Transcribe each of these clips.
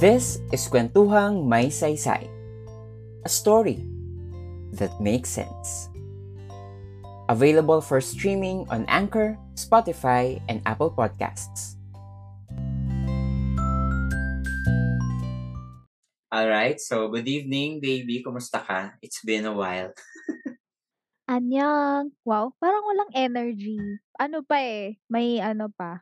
This is Kwentuhang May Saysay, a story that makes sense. Available for streaming on Anchor, Spotify, and Apple Podcasts. Alright, so good evening, baby. Kumusta ka? It's been a while. Anyang. Wow, parang walang energy. Ano pa eh, may ano pa.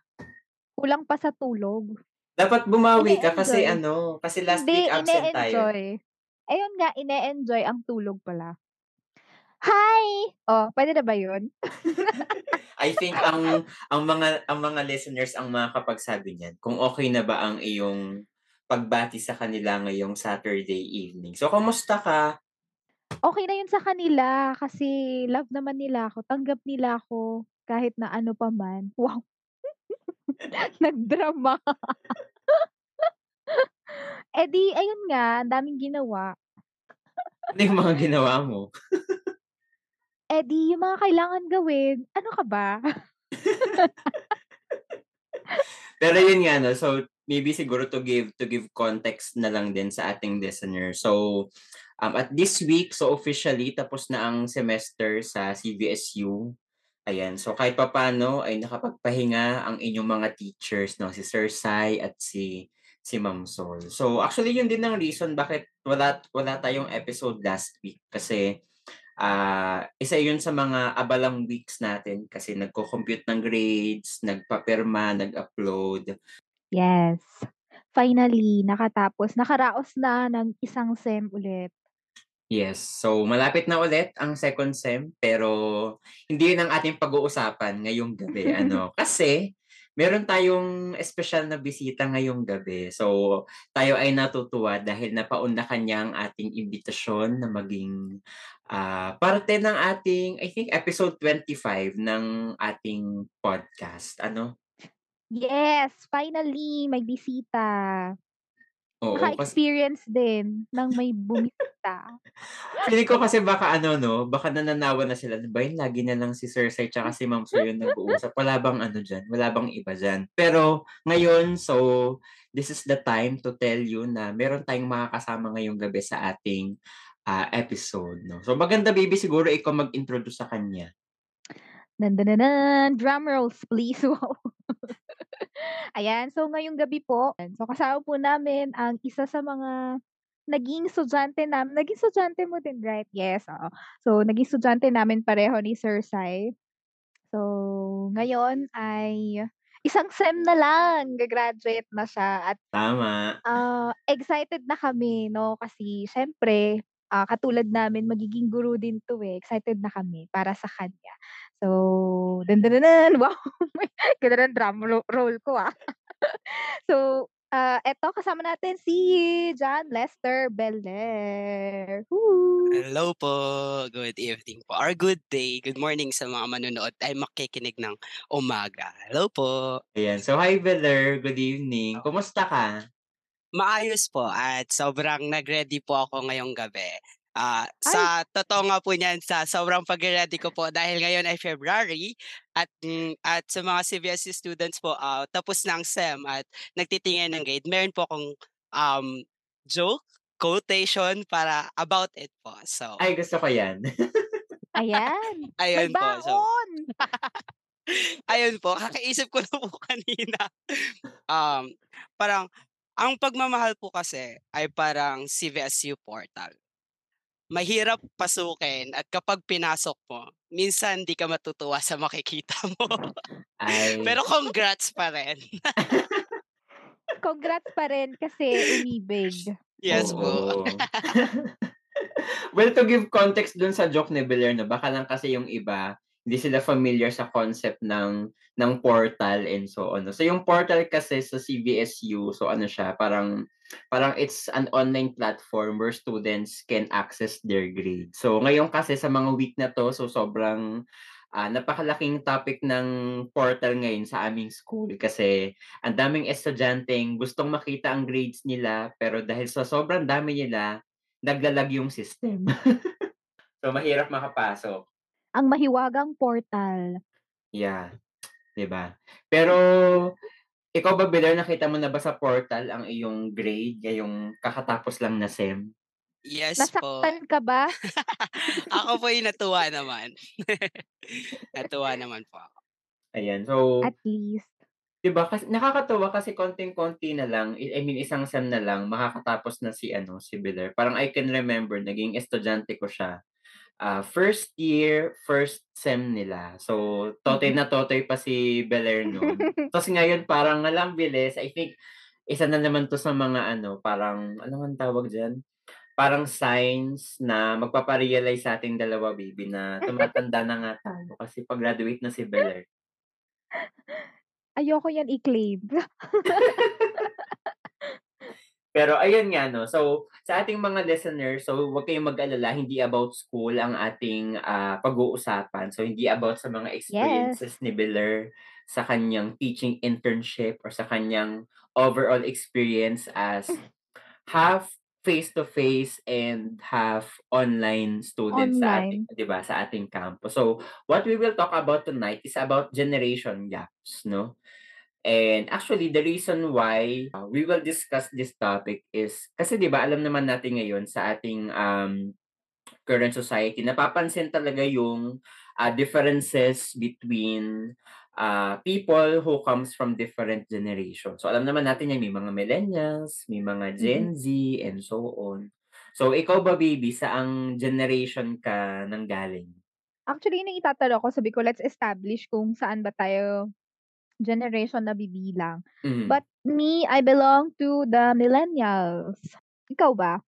Kulang pa sa tulog. Dapat bumawi ka kasi ano, kasi last Hindi, week absent tayo. ine-enjoy. Ayun nga, ine-enjoy ang tulog pala. Hi! Oh, pwede na ba yun? I think ang ang mga ang mga listeners ang makakapagsabi niyan kung okay na ba ang iyong pagbati sa kanila ngayong Saturday evening. So, kamusta ka? Okay na yun sa kanila kasi love naman nila ako. Tanggap nila ako kahit na ano pa man. Wow. Nagdrama. eh di, ayun nga, ang daming ginawa. Ano yung mga ginawa mo? Eh di, yung mga kailangan gawin, ano ka ba? Pero yun nga no, so maybe siguro to give to give context na lang din sa ating listener. So um, at this week so officially tapos na ang semester sa CVSU. Ayan, so kahit papano ay nakapagpahinga ang inyong mga teachers no, si Sir Sai at si si Ma'am Sol. So actually yun din ang reason bakit wala wala tayong episode last week kasi ah isa yun sa mga abalang weeks natin kasi nagko-compute ng grades, nagpapirma, nag-upload. Yes. Finally, nakatapos. Nakaraos na ng isang SEM ulit. Yes. So malapit na ulit ang second sem pero hindi yun ang ating pag-uusapan ngayong gabi ano kasi meron tayong espesyal na bisita ngayong gabi. So tayo ay natutuwa dahil napauna kanya ang ating imbitasyon na maging ah, parte ng ating I think episode 25 ng ating podcast. Ano? Yes, finally, may bisita. Oo, Naka-experience din ng may bumisita. Feeling ko kasi baka ano no, baka nananawa na sila. Ano ba yun? Lagi na lang si Sir Sai tsaka si Ma'am Sir yung nag-uusap. Wala bang ano dyan? Wala bang iba dyan? Pero ngayon, so this is the time to tell you na meron tayong makakasama ngayong gabi sa ating ah, episode. No? So maganda baby siguro ikaw mag-introduce sa kanya. Dandandanan, drum rolls please. Wow. Ayan, so ngayong gabi po, so kasama po namin ang isa sa mga naging estudyante namin. Naging estudyante mo din, right? Yes, oo. So, naging estudyante namin pareho ni Sir Sai. So, ngayon ay isang SEM na lang, gagraduate na siya at Tama. ah, excited na kami, no? Kasi syempre, ah, katulad namin, magiging guru din to eh. Excited na kami para sa kanya. So, dandandanan, wow, ganda ng drum ro- roll ko ah. so, ah, eto kasama natin si John Lester. Woo! Hello po. Good evening po. Or good day. Good morning sa mga manonood ay makikinig ng umaga. Hello po. Ayan. So hi Beller, good evening. Kumusta ka? Maayos po at sobrang nag-ready po ako ngayong gabi. Ah, Ay, sa totoo nga po niyan sa sobrang pag-ready ko po dahil ngayon ay February at mm, at sa mga CBSE students po ah, tapos na ang SEM at nagtitingin ng grade. Meron po akong um joke quotation para about it po. So, Ay, gusto ko yan. ayan. Ayun po. So! Ayun po, kakaisip ko na po kanina. Um, parang, ang pagmamahal po kasi ay parang CVSU portal. Mahirap pasukin at kapag pinasok mo, minsan di ka matutuwa sa makikita mo. Ay. Pero congrats pa rin. Congrats pa rin kasi umibig. yes po. Oo. well, to give context dun sa joke ni Belair, no, baka lang kasi yung iba, hindi sila familiar sa concept ng ng portal and so on. So yung portal kasi sa CVSU, so ano siya, parang parang it's an online platform where students can access their grade. So ngayon kasi sa mga week na to, so sobrang ah, napakalaking topic ng portal ngayon sa aming school kasi ang daming estudyanteng gustong makita ang grades nila pero dahil sa sobrang dami nila, naglalag yung system. so mahirap makapasok. Ang mahiwagang portal. Yeah. 'Di ba? Pero Ikaw ba, Beler, nakita mo na ba sa portal ang iyong grade ngayong kakatapos lang na SEM? Yes po. Nasaktan ka ba? Ako po yung natuwa naman. Natuwa naman po ako. Ayan, so At least. 'di ba kasi nakakatuwa kasi konting-konti na lang, I mean isang SEM na lang makakatapos na si ano, si Beler. Parang I can remember naging estudyante ko siya, ah, first year, first SEM nila. So, totoy na totoy pa si Beler nun. Ta's ngayon parang ang bilis, I think isa na naman 'to sa mga ano, parang ano ngang tawag diyan? Parang signs na magpapa-realize sa ating dalawa, baby, na tumatanda na nga tayo kasi pa-graduate na si Beler. Ayoko yan i-claim. Pero ayun nga 'no, so sa ating mga listeners, so huwag kayong mag-alala, hindi about school ang ating, ah, pag-uusapan. So hindi about sa mga Yes. experiences ni Beler sa kanyang teaching internship or sa kanyang overall experience as half face-to-face and half online student sa ating Online. 'di ba, sa ating campus. So, what we will talk about tonight is about generation gaps 'no. And actually the reason why, uh, we will discuss this topic is kasi 'di ba alam naman natin ngayon sa ating, um, current society napapansin talaga yung, ah, differences between, ah, people who comes from different generations. So alam naman natin yan may mga millennials, may mga. Gen Z, and so on. So ikaw ba, baby, saang generation ka nanggaling? Actually, yun yung itatanong ko, sabi ko let's establish kung saan ba tayo generation nabibilang. Mhm. But me, I belong to the millennials. Ikaw ba?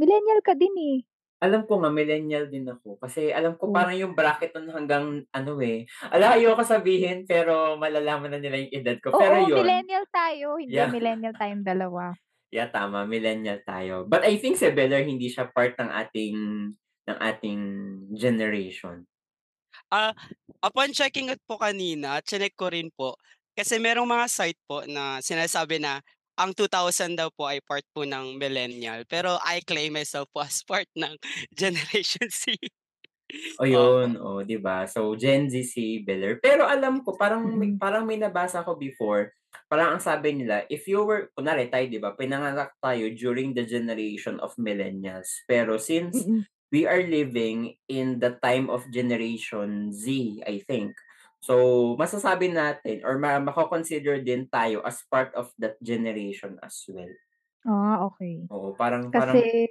Millennial ka din, eh. Alam ko nga millennial din ako kasi alam ko Oh. parang yung bracket nun hanggang ano, eh, hala ayoko sabihin pero malalaman na nila yung edad ko. Pero Oo, yun. millennial tayo, hindi Yeah. millennial tayong dalawa. Yeah, tama millennial tayo. But I think si Beler hindi siya part ng ating ng ating generation. Ah, upon checking it po kanina, chineck ko rin po, kasi merong mga site po na sinasabi na ang 2000 daw po ay part po ng millennial, pero I claim myself po as part ng Generation Z. O Opo. yun, oh, 'di ba? So Gen Z si Beler. Pero alam ko parang may Mm. parang may nabasa ko before, parang ang sabi nila if you were kunwari tayo 'di ba, pinanganak tayo during the generation of millennials. Pero since Mm. We are living in the time of Generation Z, I think. So masasabi natin or ma mako-consider din tayo as part of that generation as well. Ah, okey. Oo, parang parang Kasi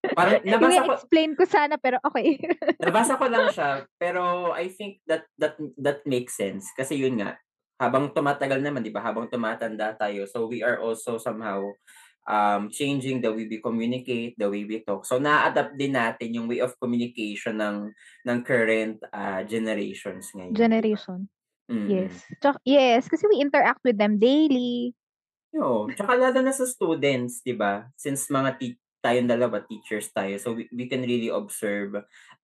parang nabasa ko ine-explain ko sana pero okey. nabasa ko lang siya, pero I think that that that makes sense kasi yun nga, habang tumatagal naman 'di ba, habang tumatanda tayo, so we are also somehow, um, changing the way we communicate, the way we talk. So naa-adapt din natin yung way of communication ng ng current, ah, generations ngayon? Generation. Yes. Mm. Tsak yes, kasi we interact with them daily. Oo, tsaka lalo na sa students 'di ba, since mga tea tayong dalawa teachers tayo, so we we can really observe,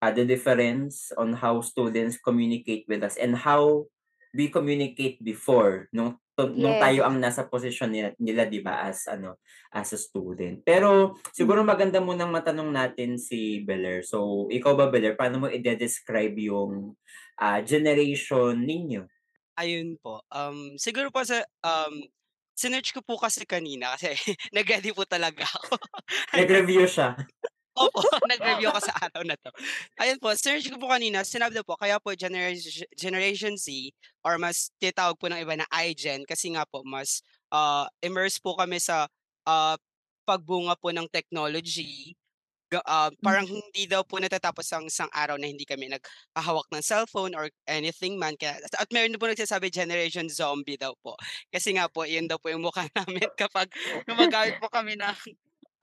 ah, the difference on how students communicate with us and how we communicate before nung nung Yes. tayo ang nasa posisyon nila nila 'di ba, as ano, as a student. Pero siguro Mm. maganda munang matanong natin si Beler. So ikaw ba, Beler, paano mo ide-describe yung, ah, generation ninyo? Ayun po, um, siguro po sa um, sinearch ko po kasi kanina kasi nag-ready po talaga ako. Nag-review siya. Opo, nag-review ako sa araw na 'to. Ayun po, sinearch ko po kanina, sinabi daw po kaya po generation Generation Z or mas tinatawag po ng iba na iGen kasi nga po mas, ah, immerse po kami sa, ah, pagbunga po ng technology. Ah, parang Hmm. hindi daw po natatapos ang isang araw na hindi kami naghahawak ng cellphone or anything man kaya at meron po nagsasabi Generation Zombie daw po. Kasi nga po yun daw po yung mukha namin kapag gumagamit po kami ng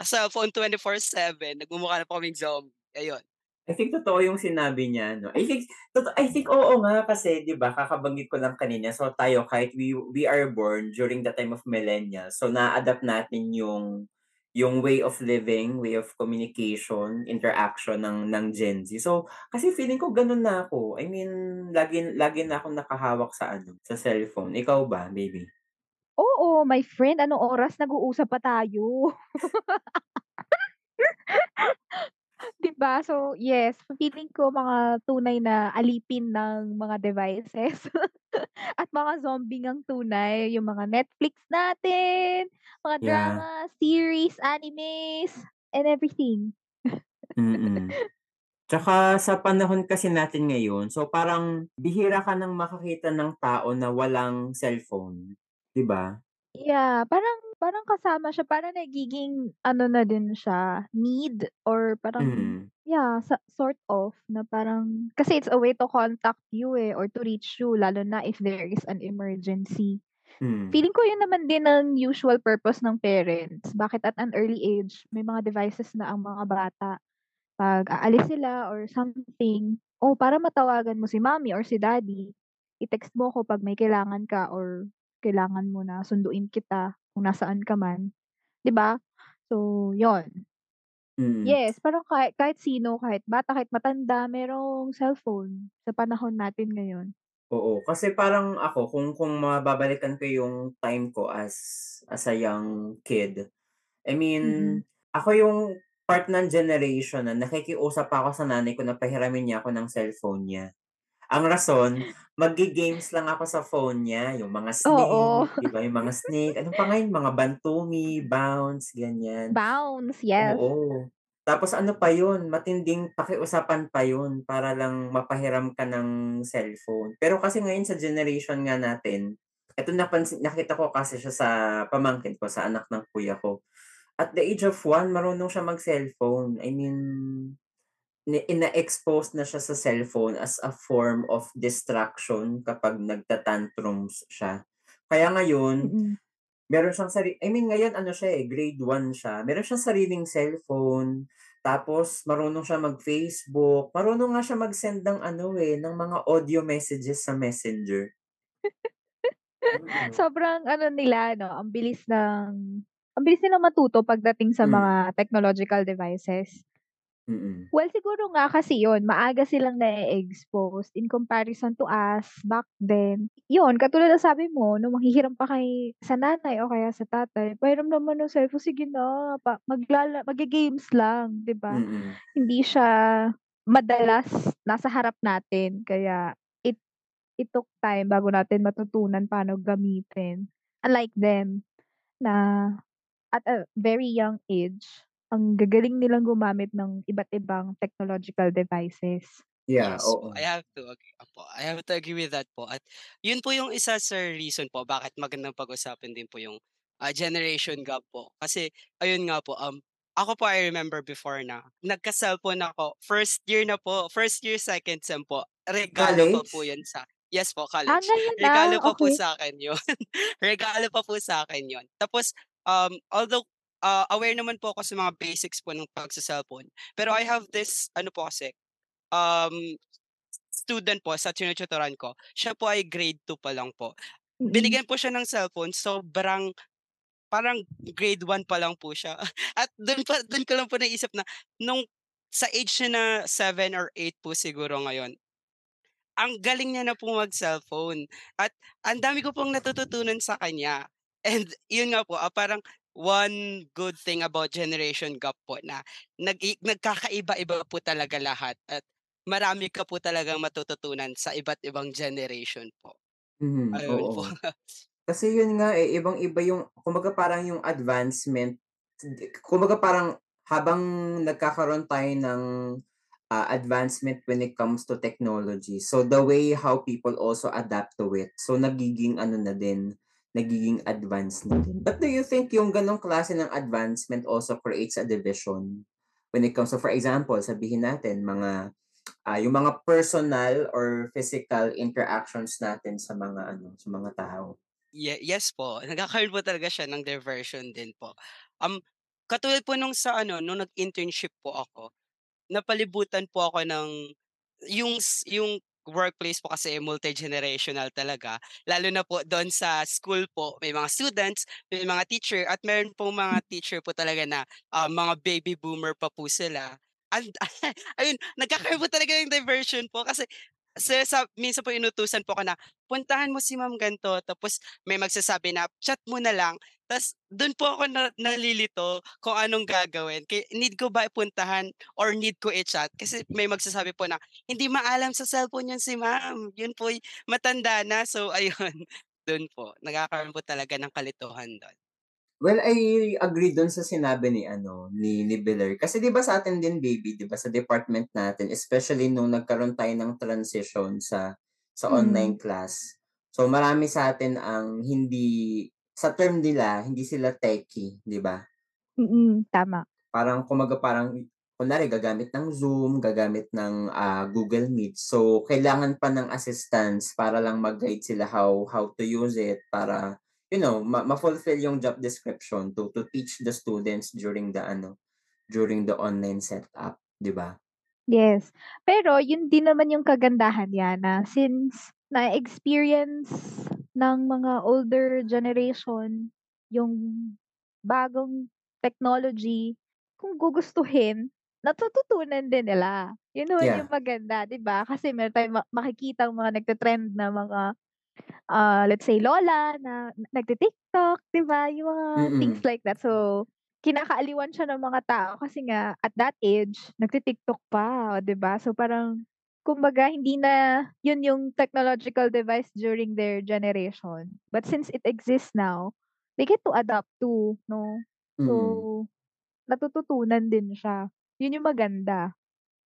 cellphone 24/7, nagmumukha na po kaming zombie, ayun. I think totoo yung sinabi niya 'no. I think toto I think oo nga kasi 'di ba kakabanggit ko lang kanina, so tayo kahit we we are born during the time of millennials, so naa-adapt natin yung yung way of living, way of communication, interaction ng ng Gen Z. So kasi feeling ko gano'n na ako. I mean lagi lagi na akong nakahawak sa ano, sa cellphone. Ikaw ba, baby? Oo, my friend, anong oras nag-uusap pa tayo? 'Di ba? So, yes, feeling ko mga tunay na alipin ng mga devices at mga zombie ngang tunay yung mga Netflix natin, mga Yeah. drama, series, animes, and everything. Mm. Tsaka sa panahon kasi natin ngayon, so parang bihira ka ng makakita ng tao na walang cellphone, 'di ba? Yeah, parang parang kasama siya, parang nagiging ano na din siya, need or parang Mm. yeah, sa sort of na parang kasi it's a way to contact you, eh, or to reach you lalo na if there is an emergency. Mm. Feeling ko yun naman din ang usual purpose ng parents. Bakit at an early age may mga devices na ang mga bata. 'Pag aalis sila or something, oh, para matawagan mo si mommy or si daddy, i-text mo ko 'pag may kailangan ka or kailangan mo na sunduin kita kung nasaan ka man, 'di ba? So, yun. Mm. Yes, parang kahit kahit sino, kahit bata, kahit matanda, merong cellphone sa panahon natin ngayon. Oo, kasi parang ako kung kung mababalikan ko yung time ko as as a young kid, I mean, Mm. ako yung part ng generation na nakikiusap pa ako sa nanay ko na pahiramin niya ako ng cellphone niya. Ang rason, magge-games lang ako sa phone niya, yung mga Oo. snake, 'di ba, yung mga snake, ano pa nga yun, mga Bantumi, Bounce, ganyan. Bounce, yes. Oo. Tapos ano pa yun, matinding pakiusapan pa yun para lang mapahiram ka ng cellphone. Pero kasi ngayon sa generation nga natin, eto napansin nakita ko kasi siya sa pamangkin ko, sa anak ng kuya ko. At the age of 1 marunong siya mag-cellphone. I mean, ina-expose na siya sa cellphone as a form of distraction kapag nagta-tantrums siya. Kaya ngayon, Mm. meron siyang sari I mean ngayon ano siya, eh, grade 1 siya. Meron siyang sariling cellphone, tapos marunong siya mag-Facebook, marunong nga siya mag-send ng ano, eh, ng mga audio messages sa Messenger. Mm. Sobrang ano nila 'no, ang bilis ng ang bilis nilang matuto pagdating sa Hmm. mga technological devices. Mm. Well, siguro nga kasi yun, maaga silang na-e-expose in comparison to us back then. Yun, katulad ng sabi mo nung manghihiram pa kay sa nanay o kaya sa tatay, "Pahiram naman ng cellphone." "Sige na, pa maglala magge-games lang." 'Di ba? Hindi siya madalas nasa harap natin kaya it it took time bago natin matutunan paano gamitin. Unlike them, na at a very young age, ang gagaling nilang gumamit ng iba't ibang technological devices. Yeah, Yes po, oo. I have to agree opo, I have to agree with that po at yun po yung isa sa reason po bakit magandang pag-usapan din po yung, ah, generation gap po. Kasi ayun nga po, um, ako po I remember before na nagka-cellphone ako, first year na po, first year, second sem po. Regalo pa po College? yun sa yes po, Ah, college. ngayon Regalo pa po okey. sa'kin yun. Regalo pa po sa'kin yun. Tapos, um, although, ah, aware naman po ako sa mga basics po ng pagse-cellphone, pero I have this ano po kasi, um, student po sa tinututuran ko, siya po ay grade 2 pa lang po. Mm. Binigyan po siya ng cellphone, sobrang parang grade 1 pa lang po siya. At dun pa dun ko lang po naisip na nung sa age niya na 7 or 8 po siguro ngayon, ang galing niya na po mag-cellphone at ang dami ko pong natututunan sa kanya. And yun nga po, ah, parang one good thing about generation gap po na nag-i nagkakaiba-iba po talaga lahat at marami ka po talagang matututunan sa iba't ibang generation po. Mhm, Ayun po. oo. Kasi yun nga, eh, ibang-iba yung kumbaga parang yung advancement kumbaga parang habang nagkakaroon tayo ng, ah, advancement when it comes to technology, so the way how people also adapt to it, so nagiging ano na din, nagiging advanced na din. But do you think yung ganong klase ng advancement also creates a division when it comes to for example, sabihin natin mga, ah, yung mga personal or physical interactions natin sa mga ano, sa mga tao? Ye yes po, nagkakaroon po talaga siya ng diversion din po. Um, katulad po nung sa ano, nung nag-internship po ako, napalibutan po ako ng yung yung workplace po kasi multi-generational talaga. Lalo na po dun sa school po, may mga students, may mga teacher at meron pong mga teacher po talaga na, ah, mga baby boomer pa po sila. And ayun, nagkakaroon po talaga ng diversion po kasi sa minsan po inutusan po ako na, "Puntahan mo si ma'am gan'to." Tapos may magsasabi na, "Chat mo na lang." Tas dun po ako na nalilito kung anong gagawin. Kaya need ko ba puntahan or need ko i-chat? Kasi may magsasabi po na, "Hindi maalam sa cellphone 'yan si ma'am, yun po'y matanda na." So ayun, dun po nagkakaroon po talaga ng kalituhan dun. Well, I agree dun sa sinabi ni ano, ni ni Beler. Kasi 'di ba sa atin din baby, 'di ba sa department natin, especially nung nagkaroon tayo ng transition sa sa Mm. online class. So marami sa atin ang hindi sa term nila, hindi sila techie, 'di ba? Mm, tama. Parang kumbaga parang kunwari gagamit ng Zoom, gagamit ng, ah, Google Meet. So kailangan pa ng assistance para lang mag-guide sila how how to use it para, you know, ma ma-fulfill yung job description to to teach the students during the ano, during the online setup, 'di ba? Yes. Pero yun din naman yung kagandahan niya na since na-experience ng mga older generation yung bagong technology, kung gugustuhin, natututunan din nila. Yun naman Yeah. yung maganda, 'di ba? Kasi meron tayong ma makikitang mga nagte-trend na mga, ah, let's say lola na nagti-TikTok, 'di ba? Yung mga things Mm. like that. So, kinakaaliwan siya ng mga tao kasi nga at that age nagti-TikTok pa, 'di ba? So, parang kumbaga hindi na yun yung technological device during their generation. But since it exists now, they get to adapt too, 'no? So, Mm. natututunan din siya. Yun yung maganda.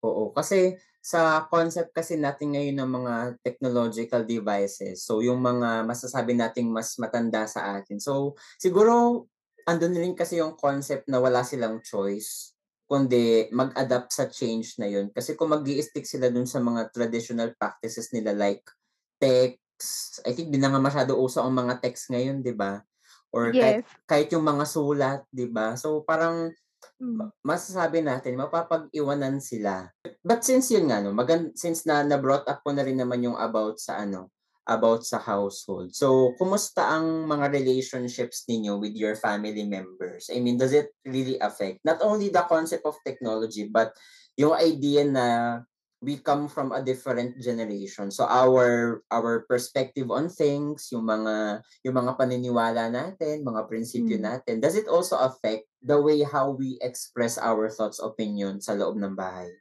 Oo, kasi sa concept kasi natin ngayon ng mga technological devices, so yung mga masasabi nating mas matanda sa atin. So, siguro andun rin kasi yung concept na wala silang choice, kundi mag-adapt sa change na yun. Kasi kung mag-i-stick sila dun sa mga traditional practices nila like text, I think 'di na nga masyado uso ang mga text ngayon, 'di ba? Or kahit Yes. kahit yung mga sulat, 'di ba? So, parang Hmm. masasabi natin mapapag-iwanan sila. But since yun nga 'no, magan since na na-brought up ko na rin naman yung about sa ano, about sa household. So, kumusta ang mga relationships ninyo with your family members? I mean, does it really affect not only the concept of technology, but yung idea na we come from a different generation. So our our perspective on things, yung mga yung mga paniniwala natin, mga prinsipyo Hmm. natin, does it also affect the way how we express our thoughts, opinion sa loob ng bahay?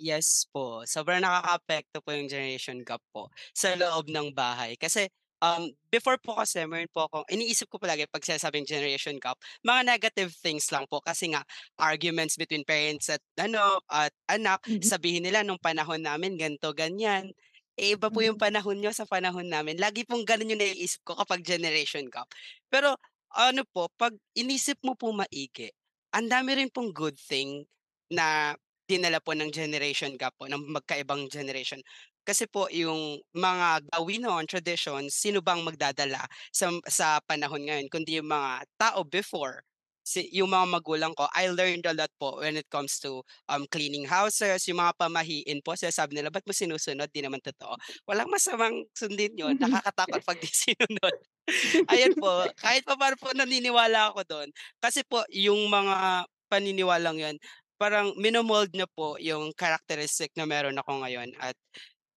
Yes po, sobrang nakakaapekto po yung generation gap po sa loob ng bahay. Kasi, um, before po kasi meron po akong iniisip ko palagi 'pag sinasabing generation gap, mga negative things lang po kasi nga arguments between parents at ano, at anak, Mm. sabihin nila nung panahon namin ganito, ganyan. Eh, iba po yung Mm. panahon niyo sa panahon namin. Lagi pong gano'n yung naiisip ko kapag generation gap. Pero ano po, 'pag inisip mo po maigi, ang dami rin pong good thing na dinala po ng generation gap po, ng magkaibang generation. Kasi po yung mga gawin noon, traditions, sino bang magdadala sa sa panahon ngayon kundi yung mga tao before. Si yung mga magulang ko, I learned a lot po when it comes to, um, cleaning houses, yung mga pamahiin po sinasabi nila, "Ba't mo sinusunod?" 'Di naman totoo. Walang masamang sundin yun, nakakatakot 'pag 'di sinunod. Ayan po, kahit papaano po naniniwala ako dun. Kasi po yung mga paniniwalang yun, parang mino-mold niya po yung characteristic na meron ako ngayon at,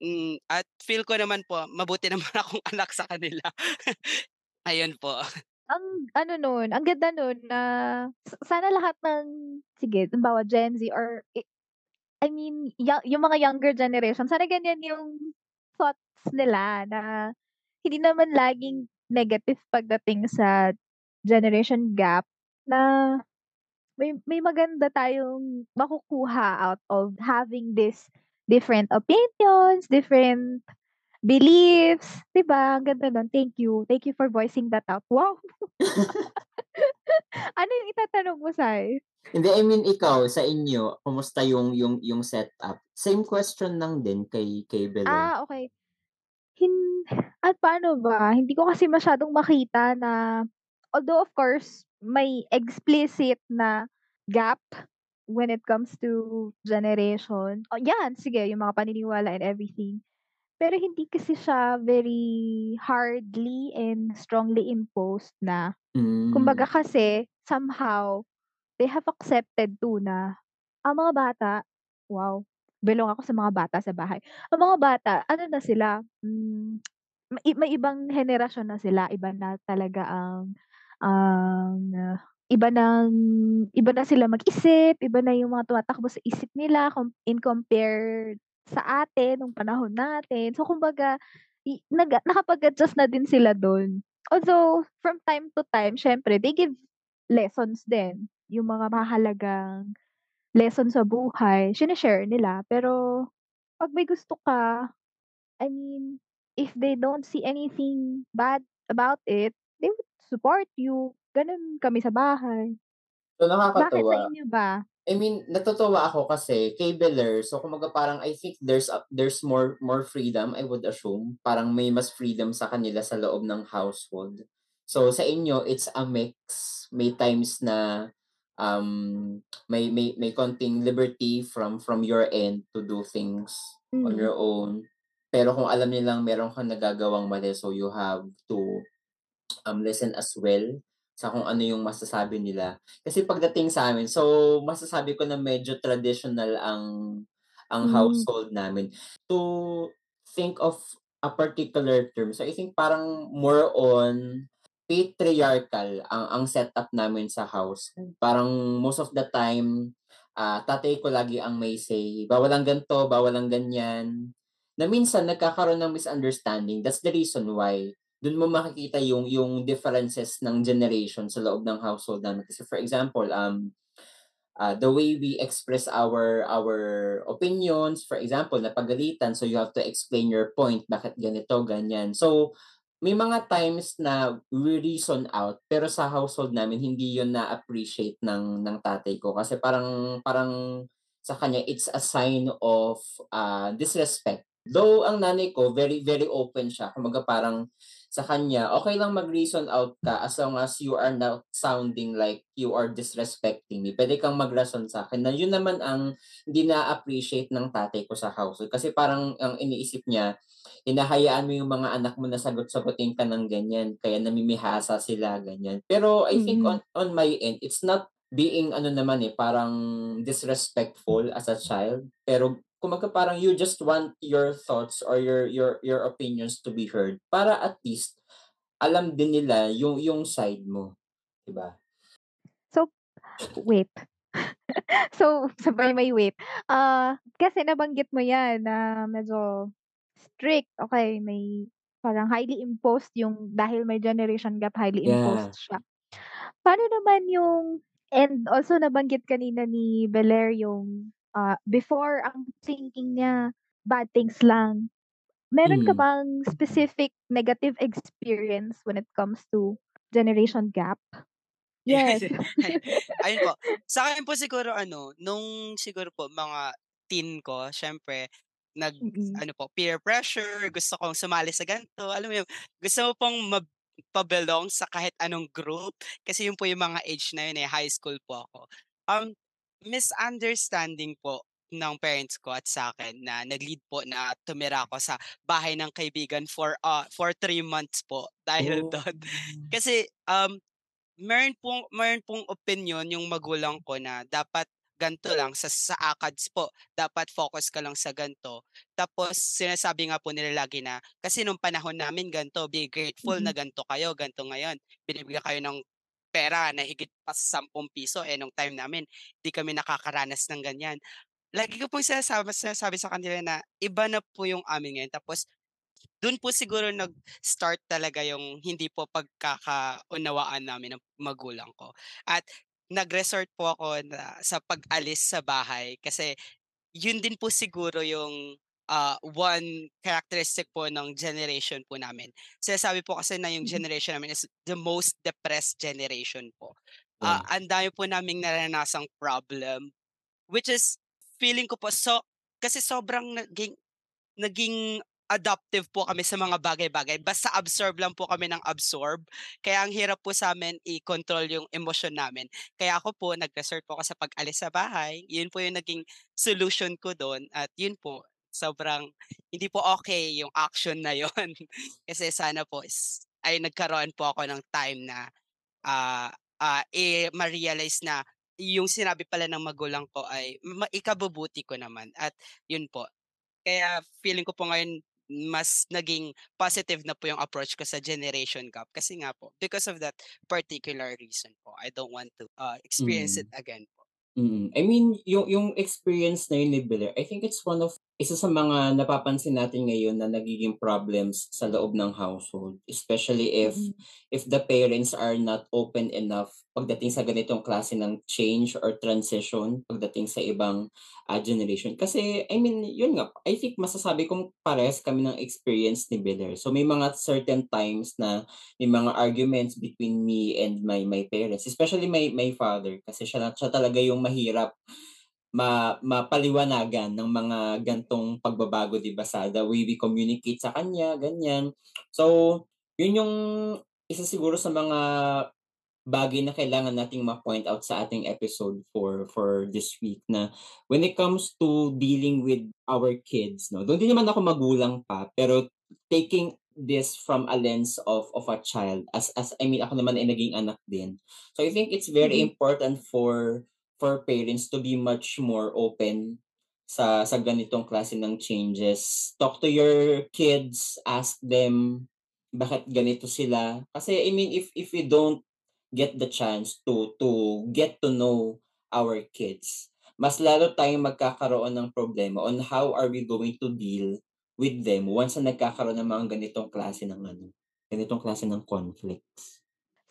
hmm, at feel ko naman po mabuti naman akong anak sa kanila. Ayun po. Ang ano nun, ang ganda nun na sa sana lahat ng sige halimbawa Gen Z or i mean yung mga younger generation sana ganyan yung thoughts nila na hindi naman laging negative pagdating sa generation gap na may may maganda tayong makukuha out of having this different opinions, different beliefs, 'di ba? Ang ganda nun. Thank you. Thank you for voicing that out. Wow! Ano yung itatanong mo, Sai? Hindi, I mean ikaw, sa inyo, kumusta yung yung yung setup? Same question lang din kay kay Beler. Ah, okey. Hin at paano ba? Hindi ko kasi masyadong makita na although of course may explicit na gap when it comes to generation. Oh, 'yan, sige yung mga paniniwala and everything. Pero hindi kasi siya very hardly and strongly imposed na. Kumbaga Hmm. kasi somehow they have accepted too na ang mga bata wow, belong ako sa mga bata sa bahay. Ang mga bata ano na sila, hmm, may may ibang henerasyon na sila, iba na talaga ang ang iba ng iba na sila mag-isip, iba na yung mga tumatakbo sa isip nila com in compared sa atin nung panahon natin. So kumbaga i nag nakapag-adjust na din sila dun. Although from time to time siyempre they give lessons din, yung mga mahahalagang lesson sa buhay shine-share nila. Pero 'pag may gusto ka, I mean, if they don't see anything bad about it, they would support you. Gano'n kami sa bahay. So, Bakit sa inyo ba? I mean, natutuwa ako kasi kay Beler, so kumbaga parang I think there's a there's more more freedom, I would assume. Parang may mas freedom sa kanila sa loob ng household. So, sa inyo it's a mix, may times na, um, may may may konting liberty from from your end to do things on Hmm. your own. Pero kung alam nilang meron kang nagagawang mali, so you have to, um, listen as well sa kung ano yung masasabi nila. Kasi pagdating sa'min, so masasabi ko na medyo traditional ang ang Hmm. household namin. To think of a particular term, so I think parang more on patriarchal ang ang setup namin sa house. Parang most of the time, ah, tatay ko lagi ang may say, bawal ang ganito, bawal ang ganyan, na minsan nagkakaroon ng misunderstanding. That's the reason why dun mo makikita yung yung differences ng generation sa loob ng household namin. Kasi for example, um, ah, the way we express our our opinions, for example, napagalitan, so you have to explain your point, bakit ganito, ganyan. So, may mga times na we reason out, pero sa household namin hindi yun na-appreciate ng ng tatay ko kasi parang parang sa kanya it's a sign of, ah, disrespect. Though ang nanay ko very very open siya, kumbaga parang sa kanya okey lang mag-reason out ka as long as you are not sounding like you are disrespecting me. Puwede kang mag-rason sa'kin na yun naman ang hindi naa-appreciate ng tatay ko sa household. Kasi parang ang iniisip niya, hinahayaan mo yung mga anak mo na sagot-sagutin ka ng ganyan, kaya namimihasa sila, ganyan. Pero I think Mm. on on my end, it's not being ano naman, eh, parang disrespectful as a child, pero kumbaga parang you just want your thoughts or your your your opinions to be heard para at least alam din nila yung yung side mo, 'di ba? So, wait. So, sabay may wait. Ah, kasi nabanggit mo 'yan na medyo strict, okey may parang highly imposed yung dahil may generation gap, highly imposed Yeah. siya. Paano naman yung and also nabanggit kanina ni Beler yung, ah, before ang thinking niya bad things lang. Meron ka Hmm. bang specific negative experience when it comes to generation gap? Yes. Ayun po, sa'kin po siguro ano, nung siguro po mga teen ko siyempre Mm. nag-ano po, peer pressure, gusto kong sumali sa ganito, alam mo yun, gusto mo pong magpa-belong sa kahit anong group, kasi yun po yung mga age na yun, eh, high school po ako. Um, misunderstanding po ng parents ko at sa'kin na nag-lead po na tumira ako sa bahay ng kaibigan for, ah, for 3 months po dahil Oh. dun. Kasi, um, meron pong meron pong opinyon yung magulang ko na dapat ganito lang sa sa ACADS po, dapat focus ka lang sa ganito. Tapos sinasabi nga po nila lagi na, kasi nung panahon namin ganito, be grateful na Mm. ganito kayo, ganito ngayon. Binibigyan kayo ng pera na higit pa sa ₱10, eh, nung time namin di kami nakakaranas ng ganyan. Lagi ko pong sinasama sinasabi sa kanila na iba na po yung amin ngayon tapos dun po siguro nag-start talaga yung hindi po pagkakaunawaan namin ng magulang ko. At nag-resort po ako na sa pag-alis sa bahay kasi yun din po siguro yung, ah, one characteristic po ng generation po namin. Sinasabi po kasi na yung Mm. generation namin is the most depressed generation po. Ah, Yeah. ang dami po naming naranasang problem, which is feeling ko po so kasi sobrang naging naging adaptive po kami sa mga bagay-bagay, basta absorb lang po kami ng absorb. Kaya ang hirap po sa'min i-control yung emosyon namin. Kaya ako po nag-resort po ako sa pag-alis sa bahay, yun po yung naging solution ko dun at yun po, sobrang hindi po okey yung action na yun. Kasi sana po is ay nagkaroon po ako ng time na, ah, ah, eh, ma-realize na yung sinabi pala ng magulang ko ay ikabubuti ko naman at yun po. Kaya feeling ko po ngayon mas naging positive na po yung approach ko sa generation gap kasi nga po because of that particular reason po. I don't want to uh, experience it Mm. again po. Mm. I mean, yung yung experience na yun ni Blair, I think it's one of isa sa mga napapansin natin ngayon na nagiging problems sa loob ng household, especially if Mm. if the parents are not open enough pagdating sa ganitong klase ng change or transition pagdating sa ibang ah, generation. Kasi I mean, yun nga, I think masasabi kong parehas kami ng experience ni Blair. So may mga certain times na may mga arguments between me and my my parents, especially my my father kasi siya, siya talaga yung mahirap ma mapaliwanagan ng mga gantong pagbabago 'di ba sa the way we communicate sa kanya, ganyan. So, yun yung isa siguro sa mga bagay na kailangan nating ma-point out sa ating episode for for this week na when it comes to dealing with our kids, no. Doon din naman ako magulang pa, pero taking this from a lens of of a child as as I mean ako naman ay naging anak din. So I think it's very Mm. important for for parents to be much more open sa sa ganitong klase ng changes. Talk to your kids, ask them bakit ganito sila. Kasi I mean if if we don't get the chance to to get to know our kids, mas lalo tayong magkakaroon ng problema on how are we going to deal with them once na nagkakaroon ng mga ganitong klase ng ano, ganitong klase ng conflicts.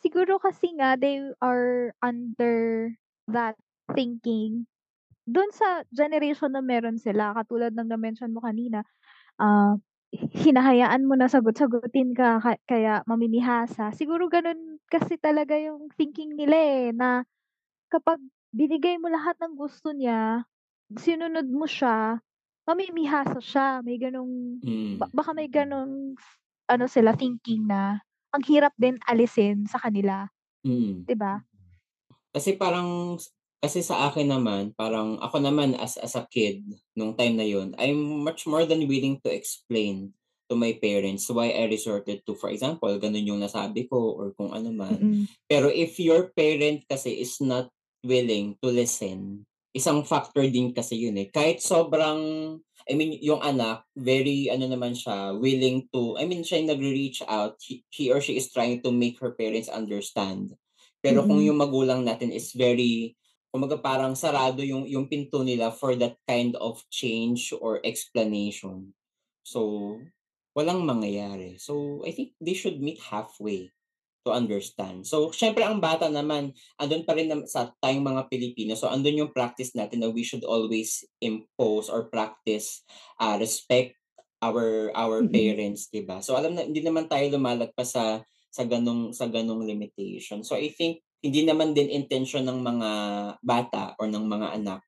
Siguro kasi nga they are under that thinking dun sa generation na meron sila katulad ng na-mention mo kanina, ah, hinahayaan mo na sagot-sagutin ka ka kaya mamimihasa. Siguro ganun kasi talaga yung thinking nila, eh, na kapag binigay mo lahat ng gusto niya, sinunod mo siya, mamimihasa siya. May ganong ba Mm. baka may ganong ano sila thinking na ang hirap din alisin sa kanila, Mm. 'di ba? Kasi parang kasi sa akin naman, parang ako naman as as a kid nung time na yun, I'm much more than willing to explain to my parents why I resorted to, for example, ganun yung nasabi ko or kung ano man. Mm. Pero if your parent kasi is not willing to listen, isang factor din kasi yun eh. Kahit sobrang, I mean, yung anak, very, ano naman siya, willing to, I mean, siya yung nagre-reach out, he, he or she is trying to make her parents understand. Pero kung Mm. yung magulang natin is very, kumaga parang sarado yung, yung pinto nila for that kind of change or explanation. So, walang mangyayari. So, I think they should meet halfway to understand. So, syempre ang bata naman, andun pa rin sa tayong mga Pilipino. So, andun yung practice natin na we should always impose or practice uh, respect our our Mm. parents, 'di ba? So, alam na hindi naman tayo lumalagpas sa sa ganong sa ganong limitation. So, I think hindi naman din intention ng mga bata or ng mga anak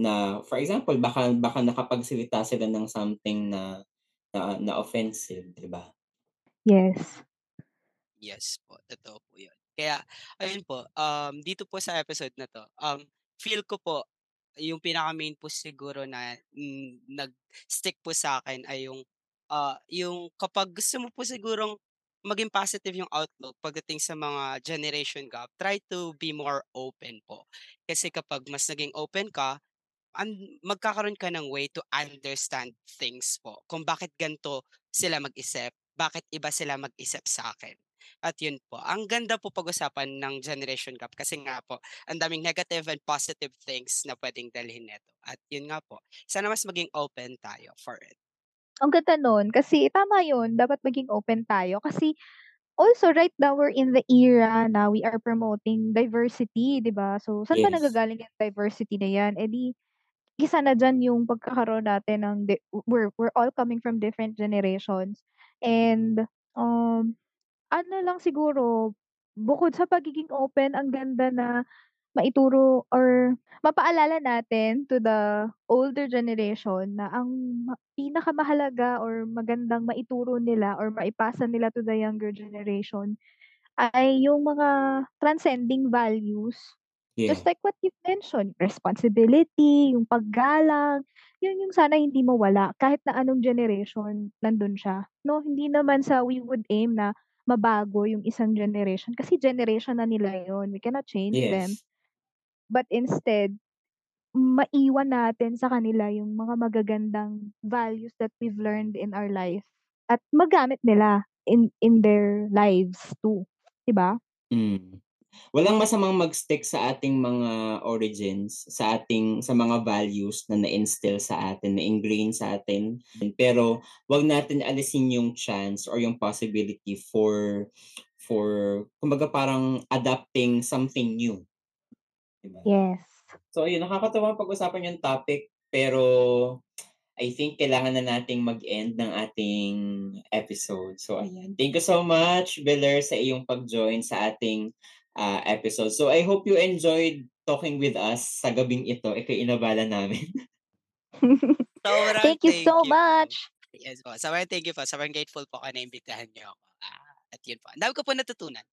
na for example, baka baka nakapagsalita sila ng something na na, na offensive, 'di ba? Yes. Yes po, totoo po 'yun. Kaya ayun po, um, dito po sa episode na 'to, um, feel ko po yung pinaka-main po siguro na, hmm, nag-stick po sa'kin ay yung, ah, yung kapag gusto mo po sigurong maging positive yung outlook pagdating sa mga generation gap, try to be more open po. Kasi kapag mas naging open ka, an magkakaroon ka ng way to understand things po, kung bakit gan'to sila mag-isip, bakit iba sila mag-isip sa'kin. At yun po, ang ganda po pag-usapan ng generation gap kasi nga po, ang daming negative and positive things na puwedeng dalhin nito. At yun nga po, sana mas maging open tayo for it. Ang ganda nun kasi tama yun, dapat maging open tayo kasi also right now we're in the era na we are promoting diversity, 'di ba? So, saan ba Yes. nanggagaling yung diversity na 'yan? Eh, di isa na diyan yung pagkakaroon natin ng di we're we're all coming from different generations and, um, ano lang siguro, bukod sa pagiging open, ang ganda na maituro or mapaalala natin to the older generation na ang ma pinakamahalaga or magandang maituro nila or maipasa nila to the younger generation ay yung mga transcending values. Just Yeah. like what you've mentioned, responsibility, yung paggalang, yun yung sana hindi mawala kahit na anong generation nandun siya, 'no? Hindi naman sa we would aim na mabago yung isang generation kasi generation na nila yun, we cannot change them. But instead maiwan natin sa kanila yung mga magagandang values that we've learned in our life at magamit nila in in their lives too, 'di ba? Hmm. Walang masamang mag-stick sa ating mga origins, sa ating sa mga values na na-instill sa atin, na-ingrain sa atin. Pero 'wag natin alisin yung chance or yung possibility for for kumbaga parang adapting something new. 'Di ba? Yes. So ayun, nakakatuwang pag-usapan yung topic, pero I think kailangan na nating mag-end ng ating episode. So ayan, thank you so much Beler sa iyong pag-join sa ating, ah, episode. So I hope you enjoyed talking with us sa gabing ito, ika'y inabala namin. Sobrang Thank you thank so you much. Yes po, sobrang thank you po, sobrang grateful po ako na imbitahan niyo ako, ah, at yun po, ang dami ko po natutunan.